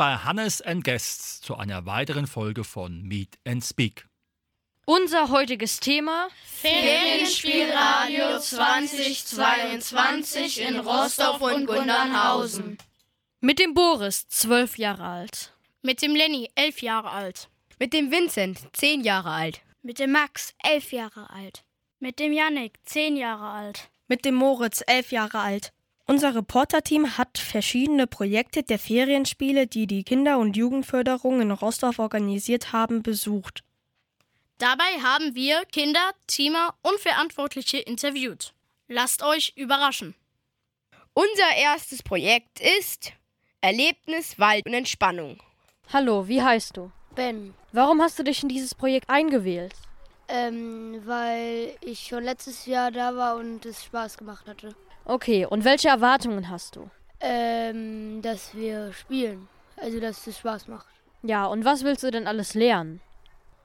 bei Hannes and Guests zu einer weiteren Folge von Meet and Speak. Unser heutiges Thema Ferienspielradio 2022 in Rostock und Gundernhausen. Mit dem Boris, zwölf Jahre alt. Mit dem Lenny, elf Jahre alt. Mit dem Vincent, zehn Jahre alt. Mit dem Max, elf Jahre alt. Mit dem Yannick, zehn Jahre alt. Mit dem Moritz, elf Jahre alt. Unser Reporterteam hat verschiedene Projekte der Ferienspiele, die die Kinder- und Jugendförderung in Rostock organisiert haben, besucht. Dabei haben wir Kinder, Teamer und Verantwortliche interviewt. Lasst euch überraschen. Unser erstes Projekt ist Erlebnis Wald und Entspannung. Hallo, wie heißt du? Ben. Warum hast du dich in dieses Projekt eingewählt? Ähm, weil ich schon letztes Jahr da war und es Spaß gemacht hatte. Okay, und welche Erwartungen hast du? Ähm, dass wir spielen. Also, dass es Spaß macht. Ja, und was willst du denn alles lernen?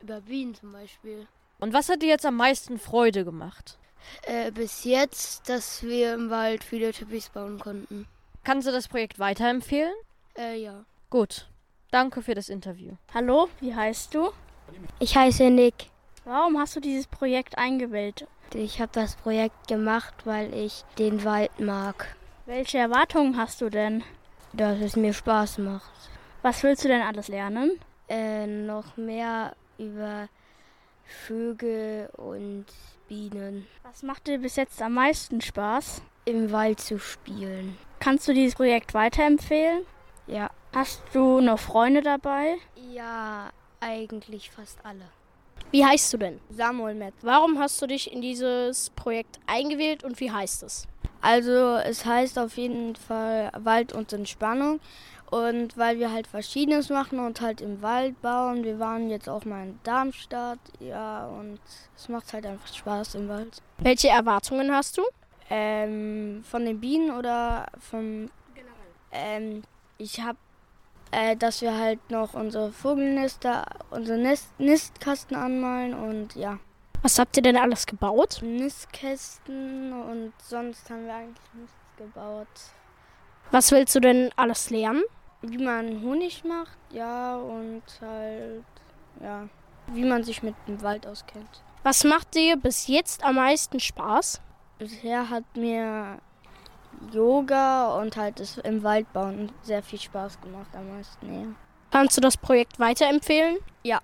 Über Bienen zum Beispiel. Und was hat dir jetzt am meisten Freude gemacht? Äh, bis jetzt, dass wir im Wald viele Teppichs bauen konnten. Kannst du das Projekt weiterempfehlen? Äh, ja. Gut. Danke für das Interview. Hallo, wie heißt du? Ich heiße Nick. Warum hast du dieses Projekt eingewählt? Ich habe das Projekt gemacht, weil ich den Wald mag. Welche Erwartungen hast du denn? Dass es mir Spaß macht. Was willst du denn alles lernen? Äh, noch mehr über Vögel und Bienen. Was macht dir bis jetzt am meisten Spaß? Im Wald zu spielen. Kannst du dieses Projekt weiterempfehlen? Ja. Hast du noch Freunde dabei? Ja, eigentlich fast alle. Wie heißt du denn? Samuel Metz. Warum hast du dich in dieses Projekt eingewählt und wie heißt es? Also es heißt auf jeden Fall Wald und Entspannung. Und weil wir halt Verschiedenes machen und halt im Wald bauen. Wir waren jetzt auch mal in Darmstadt. Ja, und es macht halt einfach Spaß im Wald. Welche Erwartungen hast du? Ähm, von den Bienen oder vom... Generell. Ähm, ich habe äh, dass wir halt noch unsere Vogelnester, unsere Nest Nistkasten anmalen und ja. Was habt ihr denn alles gebaut? Nistkästen und sonst haben wir eigentlich nichts gebaut. Was willst du denn alles lernen? Wie man Honig macht, ja, und halt, ja, wie man sich mit dem Wald auskennt. Was macht dir bis jetzt am meisten Spaß? Bisher hat mir Yoga und halt das im Wald bauen sehr viel Spaß gemacht am meisten, ja. Kannst du das Projekt weiterempfehlen? Ja.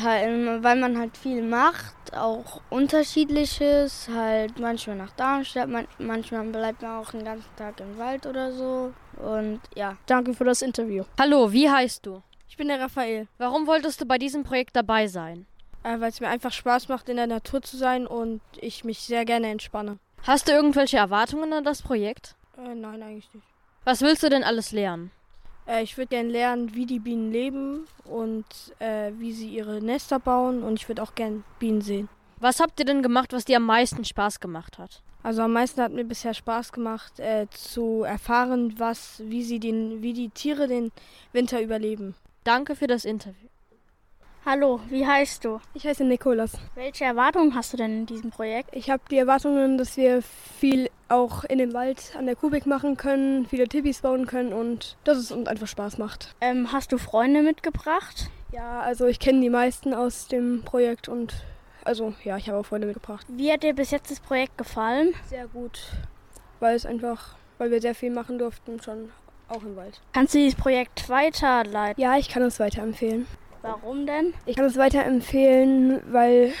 Halt, weil man halt viel macht, auch unterschiedliches, halt manchmal nach Darmstadt, man, manchmal bleibt man auch den ganzen Tag im Wald oder so und ja. Danke für das Interview. Hallo, wie heißt du? Ich bin der Raphael. Warum wolltest du bei diesem Projekt dabei sein? Äh, weil es mir einfach Spaß macht, in der Natur zu sein und ich mich sehr gerne entspanne. Hast du irgendwelche Erwartungen an das Projekt? Äh, nein, eigentlich nicht. Was willst du denn alles lernen? Äh, ich würde gerne lernen, wie die Bienen leben und äh, wie sie ihre Nester bauen und ich würde auch gerne Bienen sehen. Was habt ihr denn gemacht, was dir am meisten Spaß gemacht hat? Also am meisten hat mir bisher Spaß gemacht, äh, zu erfahren, was, wie sie den, wie die Tiere den Winter überleben. Danke für das Interview. Hallo, wie heißt du? Ich heiße Nikolas. Welche Erwartungen hast du denn in diesem Projekt? Ich habe die Erwartungen, dass wir viel auch in dem Wald an der Kubik machen können, viele Tippis bauen können und dass es uns einfach Spaß macht. Ähm, hast du Freunde mitgebracht? Ja, also ich kenne die meisten aus dem Projekt und also ja, ich habe auch Freunde mitgebracht. Wie hat dir bis jetzt das Projekt gefallen? Sehr gut, weil es einfach, weil wir sehr viel machen durften, schon auch im Wald. Kannst du dieses Projekt weiterleiten? Ja, ich kann es weiterempfehlen. Warum denn? Ich kann es weiterempfehlen, weil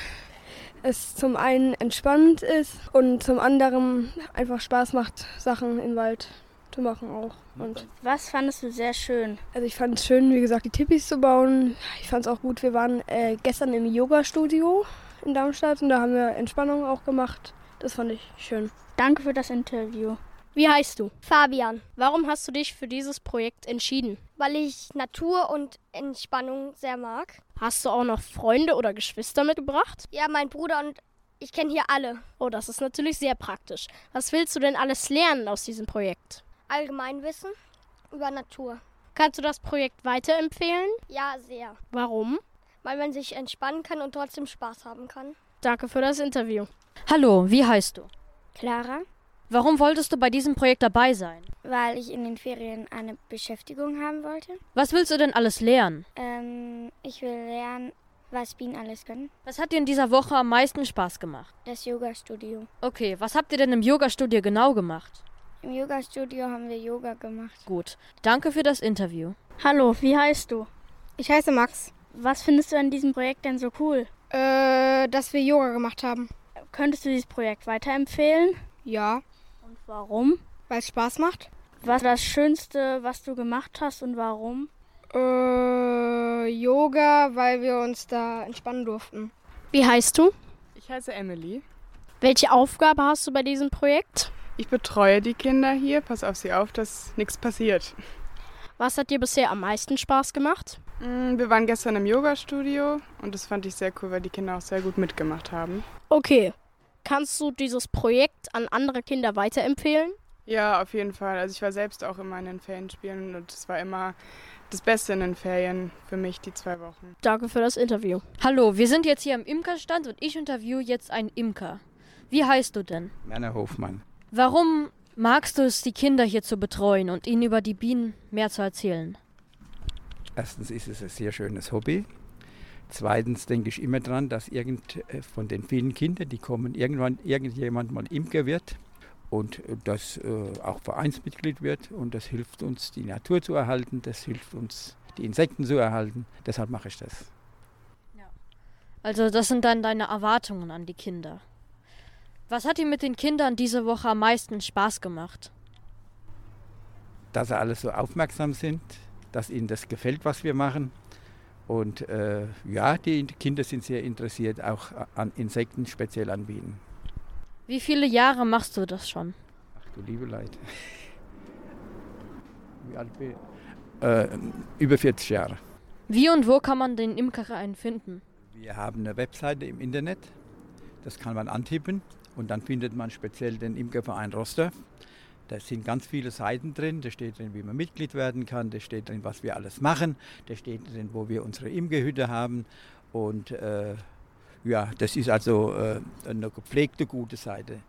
es zum einen entspannend ist und zum anderen einfach Spaß macht, Sachen im Wald zu machen auch. Und Was fandest du sehr schön? also ich fand es schön, wie gesagt, die Tippis zu bauen. Ich fand es auch gut. Wir waren äh, gestern im Yoga-Studio in Darmstadt und da haben wir Entspannung auch gemacht. Das fand ich schön. Danke für das Interview. Wie heißt du? Fabian, Warum hast du dich für dieses Projekt entschieden? Weil ich Natur und Entspannung sehr mag. Hast du auch noch Freunde oder Geschwister mitgebracht? Ja, mein Bruder und Ich kenne hier alle. Oh, das ist natürlich sehr praktisch. Was willst du denn alles lernen aus diesem Projekt? Allgemeinwissen über Natur. Kannst du das Projekt weiterempfehlen? Ja, sehr. Warum? Weil man sich entspannen kann und trotzdem Spaß haben kann. Danke für das Interview. Hallo, wie heißt du? Clara, Warum wolltest du bei diesem Projekt dabei sein? Weil ich in den Ferien eine Beschäftigung haben wollte. Was willst du denn alles lernen? Ähm, ich will lernen, was Bienen alles können. Was hat dir in dieser Woche am meisten Spaß gemacht? Das Yoga-Studio. Okay, was habt ihr denn im Yoga-Studio genau gemacht? Im Yoga-Studio haben wir Yoga gemacht. Gut, danke für das Interview. Hallo, wie heißt du? Ich heiße Max. Was findest du an diesem Projekt denn so cool? Äh, dass wir Yoga gemacht haben. Könntest du dieses Projekt weiterempfehlen? Ja, Und warum? Weil es Spaß macht. Was war das Schönste, was du gemacht hast und warum? Äh, Yoga, weil wir uns da entspannen durften. Wie heißt du? Ich heiße Emily. Welche Aufgabe hast du bei diesem Projekt? Ich betreue die Kinder hier. Pass auf sie auf, dass nichts passiert. Was hat dir bisher am meisten Spaß gemacht? Mm, Wir waren gestern im Yoga-Studio und das fand ich sehr cool, weil die Kinder auch sehr gut mitgemacht haben. Okay. Kannst du dieses Projekt an andere Kinder weiterempfehlen? Ja, auf jeden Fall. Also ich war selbst auch immer in den Ferienspielen und es war immer das Beste in den Ferien für mich, die zwei Wochen. Danke für das Interview. Hallo, wir sind jetzt hier am Imkerstand und ich interview jetzt einen Imker. Wie heißt du denn? Werner Hofmann. Warum magst du es, die Kinder hier zu betreuen und ihnen über die Bienen mehr zu erzählen? Erstens ist es ein sehr schönes Hobby. Zweitens denke ich immer dran, dass irgend äh, von den vielen Kindern, die kommen, irgendwann irgendjemand mal Imker wird und äh, das äh, auch Vereinsmitglied wird und das hilft uns, die Natur zu erhalten, das hilft uns, die Insekten zu erhalten. Deshalb mache ich das. Also das sind dann deine Erwartungen an die Kinder. Was hat dir mit den Kindern diese Woche am meisten Spaß gemacht? Dass sie alle so aufmerksam sind, dass ihnen das gefällt, was wir machen. Und äh, ja, die Kinder sind sehr interessiert auch an Insekten, speziell an Bienen. Wie viele Jahre machst du das schon? Ach du liebe Leid. Wie alt bin ich? Äh, über 40 Jahre. Wie und wo kann man den Imkerverein finden? Wir haben eine Webseite im Internet, das kann man antippen und dann findet man speziell den Imkerverein Roster. Da sind ganz viele Seiten drin, da steht drin, wie man Mitglied werden kann, da steht drin, was wir alles machen, da steht drin, wo wir unsere Imkerhütte haben und äh, ja, das ist also äh, eine gepflegte, gute Seite.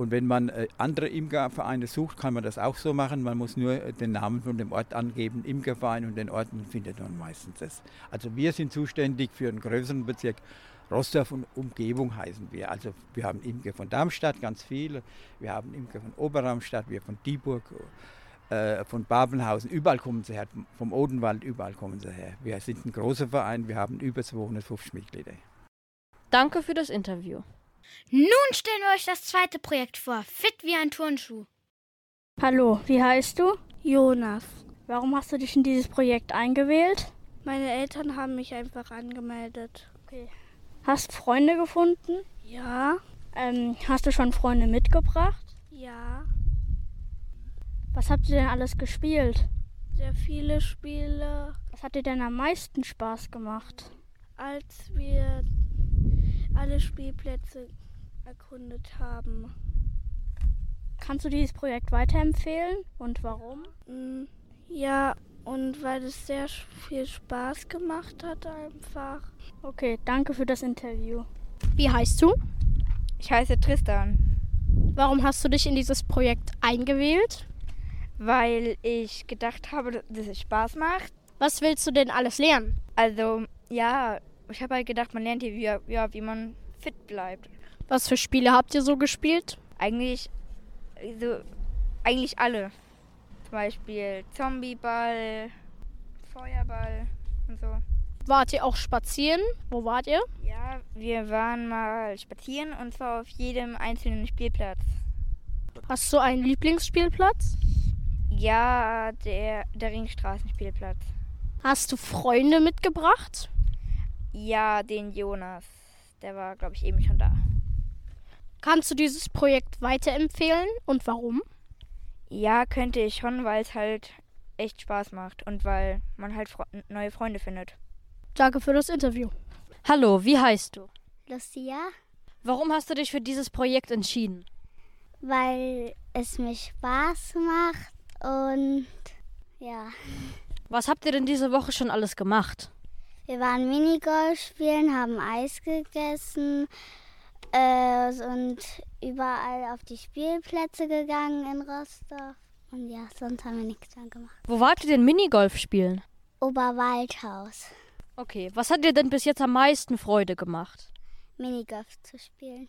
Und wenn man äh, andere Imkervereine sucht, kann man das auch so machen. Man muss nur äh, den Namen von dem Ort angeben, Imkerverein, und den Ort findet man meistens das. Also wir sind zuständig für einen größeren Bezirk. Rostorf und Umgebung heißen wir. Also wir haben Imker von Darmstadt, ganz viele. Wir haben Imker von Oberramstadt, wir von Dieburg, äh, von Babenhausen. Überall kommen sie her, vom Odenwald, überall kommen sie her. Wir sind ein großer Verein, wir haben über 250 Mitglieder. Danke für das Interview. Nun stellen wir euch das zweite Projekt vor. Fit wie ein Turnschuh. Hallo, wie heißt du? Jonas. Warum hast du dich in dieses Projekt eingewählt? Meine Eltern haben mich einfach angemeldet. Okay. Hast Freunde gefunden? Ja, Ähm, hast du schon Freunde mitgebracht? ja. Was habt ihr denn alles gespielt? Sehr viele Spiele, Was hat dir denn am meisten Spaß gemacht? als wir alle Spielplätze erkundet haben. Kannst du dieses Projekt weiterempfehlen und warum? Mm, Ja, und weil es sehr viel Spaß gemacht hat einfach. Okay, danke für das Interview. Wie heißt du? Ich heiße Tristan, Warum hast du dich in dieses Projekt eingewählt? weil ich gedacht habe, dass es Spaß macht. Was willst du denn alles lernen? Also, ja, ich habe halt gedacht, man lernt hier, wie, ja, wie man fit bleibt. Was für Spiele habt ihr so gespielt? Eigentlich, so, eigentlich alle. Zum Beispiel Zombieball, Feuerball und so. Wart ihr auch spazieren? Wo wart ihr? Ja, wir waren mal spazieren und zwar auf jedem einzelnen Spielplatz. Hast du einen Lieblingsspielplatz? Ja, der, der Ringstraßenspielplatz. Hast du Freunde mitgebracht? Ja, den Jonas. Der war, glaube ich, eben schon da. Kannst du dieses Projekt weiterempfehlen und warum? Ja, könnte ich schon, weil es halt echt Spaß macht und weil man halt fre neue Freunde findet. Danke für das Interview. Hallo, wie heißt du? Lucia? Warum hast du dich für dieses Projekt entschieden? Weil es mir Spaß macht und ja. Was habt ihr denn diese Woche schon alles gemacht? Wir waren Minigolf spielen, haben Eis gegessen äh, und überall auf die Spielplätze gegangen in Rostock. Und ja, sonst haben wir nichts mehr gemacht. Wo wart ihr denn Minigolf spielen? Oberwaldhaus. Okay, was hat dir denn bis jetzt am meisten Freude gemacht? Minigolf zu spielen.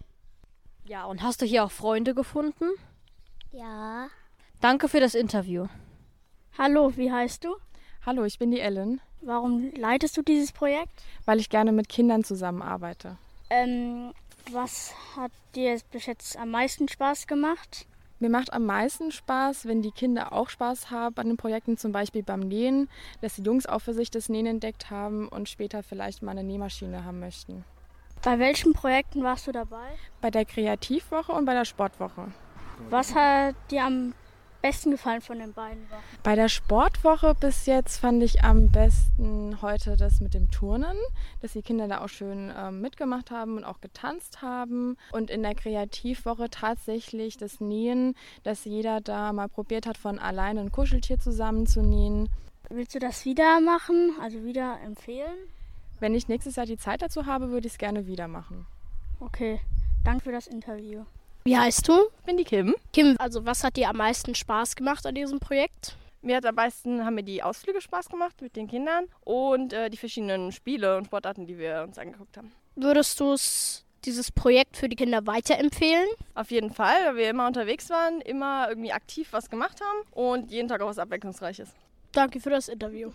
Ja, und hast du hier auch Freunde gefunden? Ja. Danke für das Interview. Hallo, wie heißt du? Hallo, ich bin die Ellen. Warum leitest du dieses Projekt? Weil ich gerne mit Kindern zusammenarbeite. Ähm, was hat dir bis jetzt am meisten Spaß gemacht? Mir macht am meisten Spaß, wenn die Kinder auch Spaß haben an den Projekten, zum Beispiel beim Nähen, dass die Jungs auch für sich das Nähen entdeckt haben und später vielleicht mal eine Nähmaschine haben möchten. Bei welchen Projekten warst du dabei? Bei der Kreativwoche und bei der Sportwoche. Was hat dir am besten gefallen von den beiden Wochen? Bei der Sportwoche bis jetzt fand ich am besten heute das mit dem Turnen, dass die Kinder da auch schön ähm, mitgemacht haben und auch getanzt haben. Und in der Kreativwoche tatsächlich das Nähen, dass jeder da mal probiert hat, von alleine ein Kuscheltier zusammenzunähen. Willst du das wieder machen, also wieder empfehlen? Wenn ich nächstes Jahr die Zeit dazu habe, würde ich es gerne wieder machen. Okay, danke für das Interview. Wie heißt du? Ich bin die Kim. Kim, also was hat dir am meisten Spaß gemacht an diesem Projekt? Mir hat am meisten haben mir die Ausflüge Spaß gemacht mit den Kindern und äh, die verschiedenen Spiele und Sportarten, die wir uns angeguckt haben. Würdest du dieses Projekt für die Kinder weiterempfehlen? Auf jeden Fall, weil wir immer unterwegs waren, immer irgendwie aktiv was gemacht haben und jeden Tag auch was Abwechslungsreiches. Danke für das Interview.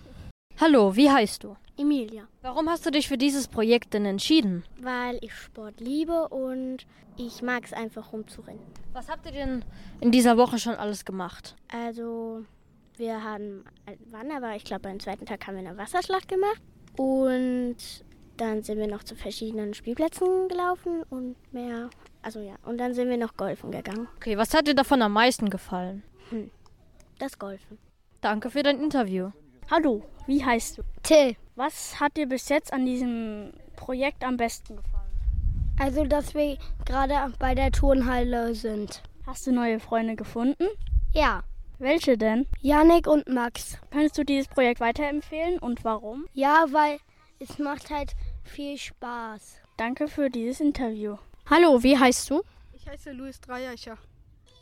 Hallo, wie heißt du? Emilia. Warum hast du dich für dieses Projekt denn entschieden? Weil ich Sport liebe und ich mag es einfach rumzurennen. Was habt ihr denn in dieser Woche schon alles gemacht? Also, wir haben, wann aber, ich glaube, am zweiten Tag haben wir eine Wasserschlacht gemacht. Und dann sind wir noch zu verschiedenen Spielplätzen gelaufen und mehr. Also ja, und dann sind wir noch golfen gegangen. Okay, was hat dir davon am meisten gefallen? Hm, das Golfen. Danke für dein Interview. Hallo, wie heißt du? Till. Was hat dir bis jetzt an diesem Projekt am besten gefallen? Also, dass wir gerade bei der Turnhalle sind. Hast du neue Freunde gefunden? Ja. Welche denn? Janik und Max. Könntest du dieses Projekt weiterempfehlen und warum? Ja, weil es macht halt viel Spaß. Danke für dieses Interview. Hallo, wie heißt du? Ich heiße Luis Dreieicher.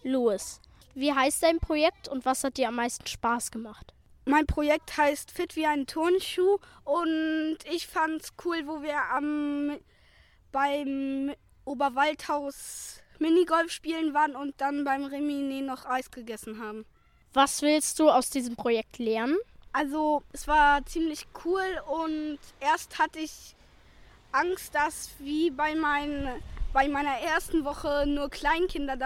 Louis, wie heißt dein Projekt und was hat dir am meisten Spaß gemacht? Mein Projekt heißt Fit wie ein Turnschuh und ich fand's cool, wo wir am beim Oberwaldhaus Minigolf spielen waren und dann beim Remine noch Eis gegessen haben. Was willst du aus diesem Projekt lernen? Also, es war ziemlich cool und erst hatte ich Angst, dass wie bei, mein, bei meiner ersten Woche nur Kleinkinder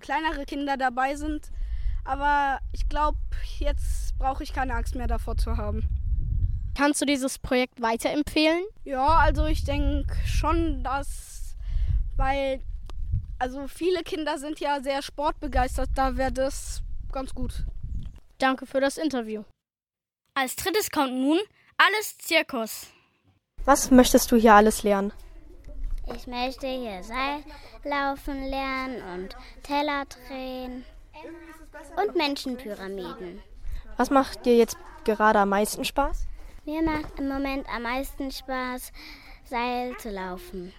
kleinere Kinder dabei sind. Aber ich glaube, jetzt brauche ich keine Angst mehr davor zu haben. Kannst du dieses Projekt weiterempfehlen? Ja, also ich denke schon, dass, weil, also viele Kinder sind ja sehr sportbegeistert, da wäre das ganz gut. Danke für das Interview. Als drittes kommt nun alles Zirkus. Was möchtest du hier alles lernen? Ich möchte hier Seil laufen lernen und Teller drehen und Menschenpyramiden. Was macht dir jetzt gerade am meisten Spaß? Mir macht im Moment am meisten Spaß, Seil zu laufen.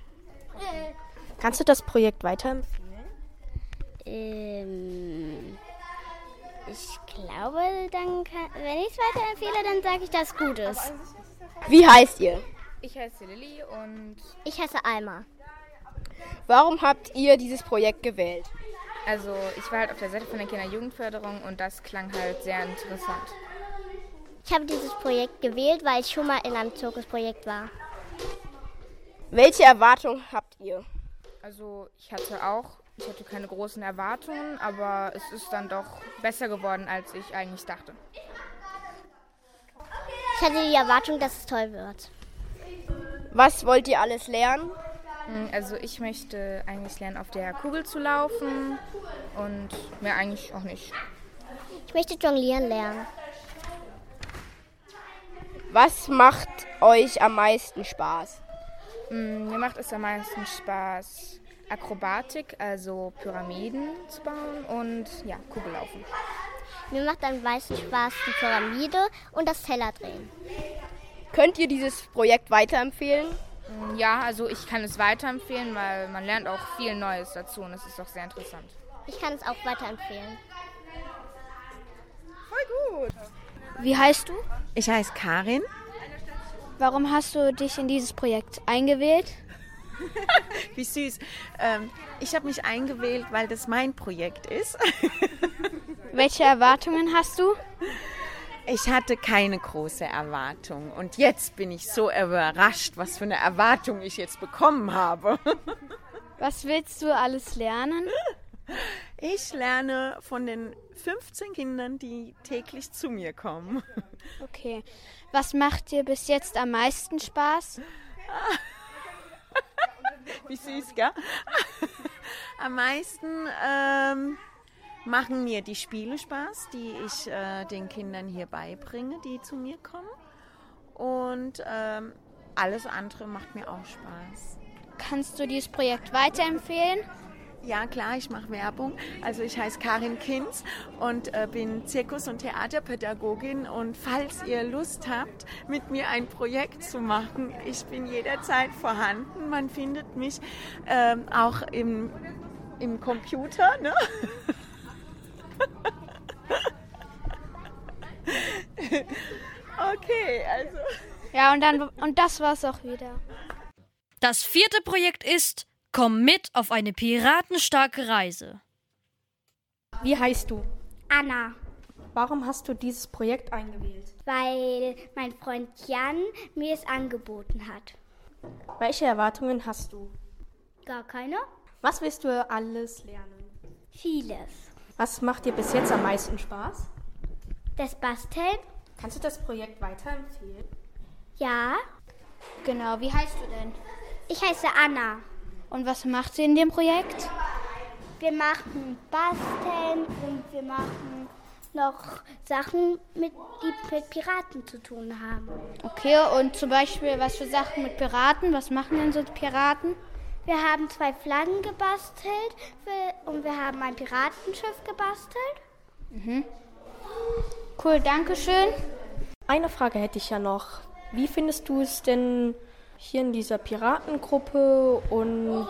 Kannst du das Projekt weiterempfehlen? Ähm, ich glaube, dann kann, wenn ich es weiterempfehle, dann sage ich, dass es gut ist. Wie heißt ihr? Ich heiße Lilly und Ich heiße Alma. Warum habt ihr dieses Projekt gewählt? Also ich war halt auf der Seite von der Kinder- und Jugendförderung und das klang halt sehr interessant. Ich habe dieses Projekt gewählt, weil ich schon mal in einem Zirkusprojekt war. Welche Erwartungen habt ihr? Also ich hatte auch, ich hatte keine großen Erwartungen, aber es ist dann doch besser geworden, als ich eigentlich dachte. Ich hatte die Erwartung, dass es toll wird. Was wollt ihr alles lernen? Mm, Also ich möchte eigentlich lernen, auf der Kugel zu laufen und mehr eigentlich auch nicht. Ich möchte jonglieren lernen. Was macht euch am meisten Spaß? Mm, Mir macht es am meisten Spaß, Akrobatik, also Pyramiden zu bauen und ja, Kugellaufen. Mir macht am meisten Spaß die Pyramide und das Tellerdrehen. Könnt ihr dieses Projekt weiterempfehlen? Ja, also ich kann es weiterempfehlen, weil man lernt auch viel Neues dazu und es ist auch sehr interessant. Ich kann es auch weiterempfehlen. Voll gut. Wie heißt du? Ich heiße Karin. Warum hast du dich in dieses Projekt eingewählt? Wie süß. Ähm, ich habe mich eingewählt, weil das mein Projekt ist. Welche Erwartungen hast du? Ich hatte keine große Erwartung und jetzt bin ich so überrascht, was für eine Erwartung ich jetzt bekommen habe. Was willst du alles lernen? Ich lerne von den 15 Kindern, die täglich zu mir kommen. Okay. Was macht dir bis jetzt am meisten Spaß? Wie süß, gell? Am meisten ähm, machen mir die Spiele Spaß, die ich äh, den Kindern hier beibringe, die zu mir kommen. Und ähm, alles andere macht mir auch Spaß. Kannst du dieses Projekt weiterempfehlen? Ja, klar, ich mache Werbung. Also ich heiße Karin Kinz und äh, bin Zirkus- und Theaterpädagogin. Und falls ihr Lust habt, mit mir ein Projekt zu machen, ich bin jederzeit vorhanden. Man findet mich ähm, auch im, im Computer. Ne? okay, also. Ja, und dann und das war's auch wieder. Das vierte Projekt ist Komm mit auf eine piratenstarke Reise. Wie heißt du? Anna, Warum hast du dieses Projekt eingewählt? weil mein Freund Jan mir es angeboten hat. Welche Erwartungen hast du? Gar keine? Was willst du alles lernen? Vieles. Was macht dir bis jetzt am meisten Spaß? Das Basteln? Kannst du das Projekt weiterempfehlen? Ja. Genau, wie heißt du denn? Ich heiße Anna. Und was macht sie in dem Projekt? Wir machen Basteln und wir machen noch Sachen, mit, die mit Piraten zu tun haben. Okay, und zum Beispiel, was für Sachen mit Piraten? Was machen denn so Piraten? Wir haben zwei Flaggen gebastelt und wir haben ein Piratenschiff gebastelt. Mhm. Cool, danke schön. Eine Frage hätte ich ja noch. Wie findest du es denn hier in dieser Piratengruppe und,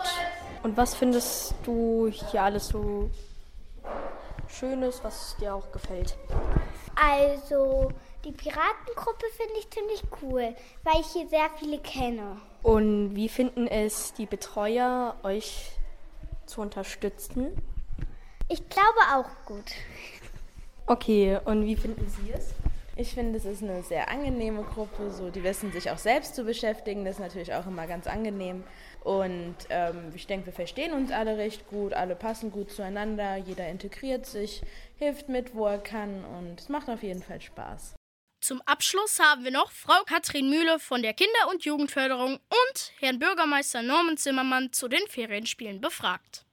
und was findest du hier alles so Schönes, was dir auch gefällt? Also, die Piratengruppe finde ich ziemlich cool, weil ich hier sehr viele kenne. Und wie finden es die Betreuer, euch zu unterstützen? Ich glaube auch gut. Okay, und wie finden Sie es? Ich finde, es ist eine sehr angenehme Gruppe. So, die wissen sich auch selbst zu beschäftigen. Das ist natürlich auch immer ganz angenehm. Und ähm, ich denke, wir verstehen uns alle recht gut. Alle passen gut zueinander. Jeder integriert sich, hilft mit, wo er kann. Und es macht auf jeden Fall Spaß. Zum Abschluss haben wir noch Frau Katrin Mühle von der Kinder- und Jugendförderung und Herrn Bürgermeister Norman Zimmermann zu den Ferienspielen befragt.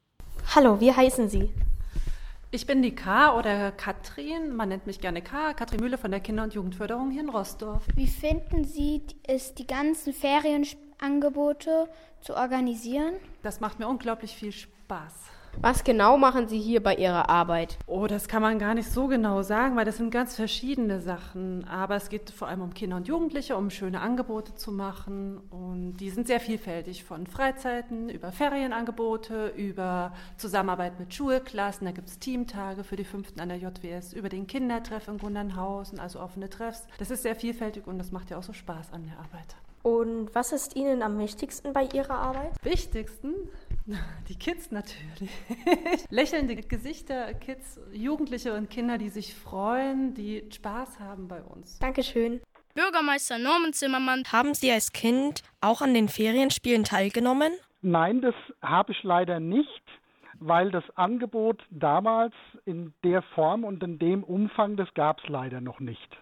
Hallo, wie heißen Sie? Ich bin die K oder Katrin, man nennt mich gerne K, Katrin Mühle von der Kinder- und Jugendförderung hier in Rossdorf. Wie finden Sie es, die ganzen Ferienangebote zu organisieren? Das macht mir unglaublich viel Spaß. Was genau machen Sie hier bei Ihrer Arbeit? Oh, das kann man gar nicht so genau sagen, weil das sind ganz verschiedene Sachen. Aber es geht vor allem um Kinder und Jugendliche, um schöne Angebote zu machen. Und die sind sehr vielfältig, von Freizeiten über Ferienangebote, über Zusammenarbeit mit Schulklassen. Da gibt es Teamtage für die Fünften an der JWS, über den Kindertreff in Gundernhausen, also offene Treffs. Das ist sehr vielfältig und das macht ja auch so Spaß an der Arbeit. Und was ist Ihnen am wichtigsten bei Ihrer Arbeit? Wichtigsten? Die Kids natürlich. Lächelnde Gesichter, Kids, Jugendliche und Kinder, die sich freuen, die Spaß haben bei uns. Dankeschön. Bürgermeister Norman Zimmermann. Haben Sie als Kind auch an den Ferienspielen teilgenommen? Nein, das habe ich leider nicht, weil das Angebot damals in der Form und in dem Umfang, das gab es leider noch nicht.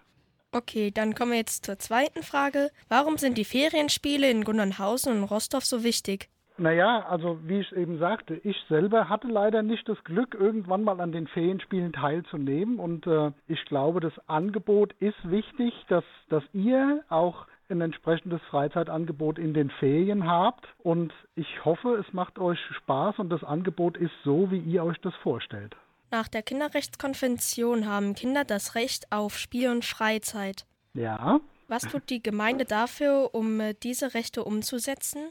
Okay, dann kommen wir jetzt zur zweiten Frage. Warum sind die Ferienspiele in Gundernhausen und Rostorf so wichtig? Naja, also wie ich eben sagte, ich selber hatte leider nicht das Glück, irgendwann mal an den Ferienspielen teilzunehmen. Und äh, ich glaube, das Angebot ist wichtig, dass, dass ihr auch ein entsprechendes Freizeitangebot in den Ferien habt. Und ich hoffe, es macht euch Spaß und das Angebot ist so, wie ihr euch das vorstellt. Nach der Kinderrechtskonvention haben Kinder das Recht auf Spiel und Freizeit. Ja. Was tut die Gemeinde dafür, um äh, diese Rechte umzusetzen?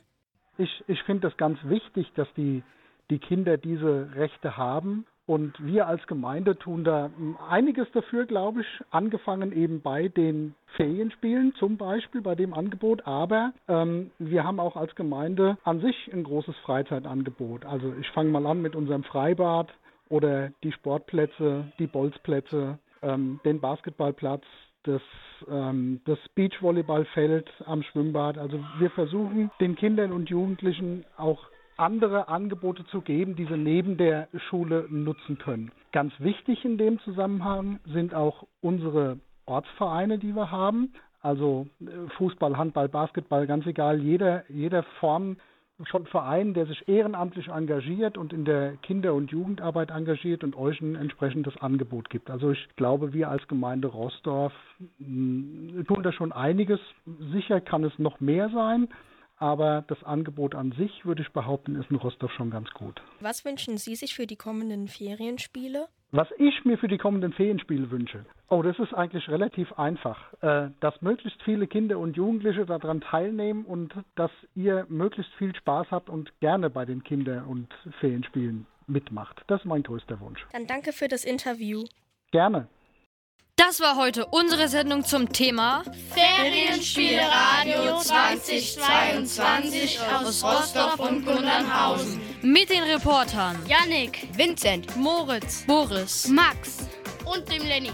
Ich, ich finde es ganz wichtig, dass die, die Kinder diese Rechte haben. Und wir als Gemeinde tun da einiges dafür, glaube ich, angefangen eben bei den Ferienspielen zum Beispiel, bei dem Angebot. Aber ähm, wir haben auch als Gemeinde an sich ein großes Freizeitangebot. Also ich fange mal an mit unserem Freibad oder die Sportplätze, die Bolzplätze, ähm, den Basketballplatz, das, ähm, das Beachvolleyballfeld am Schwimmbad. Also wir versuchen den Kindern und Jugendlichen auch andere Angebote zu geben, die sie neben der Schule nutzen können. Ganz wichtig in dem Zusammenhang sind auch unsere Ortsvereine, die wir haben. Also äh, Fußball, Handball, Basketball, ganz egal, jeder, jeder Form von Verein, der sich ehrenamtlich engagiert und in der Kinder- und Jugendarbeit engagiert und euch ein entsprechendes Angebot gibt. Also ich glaube, wir als Gemeinde Rossdorf mm, tun da schon einiges. Sicher kann es noch mehr sein, aber das Angebot an sich, würde ich behaupten, ist in Rostock schon ganz gut. Was wünschen Sie sich für die kommenden Ferienspiele? Was ich mir für die kommenden Ferienspiele wünsche, oh, das ist eigentlich relativ einfach, äh, dass möglichst viele Kinder und Jugendliche daran teilnehmen und dass ihr möglichst viel Spaß habt und gerne bei den Kinder- und Ferienspielen mitmacht. Das ist mein größter Wunsch. Dann danke für das Interview. Gerne. Das war heute unsere Sendung zum Thema Ferienspiele Radio 2022 aus Rostock und Gundernhausen. Mit den Reportern Yannick, Vincent, Moritz, Boris, Max und dem Lenny.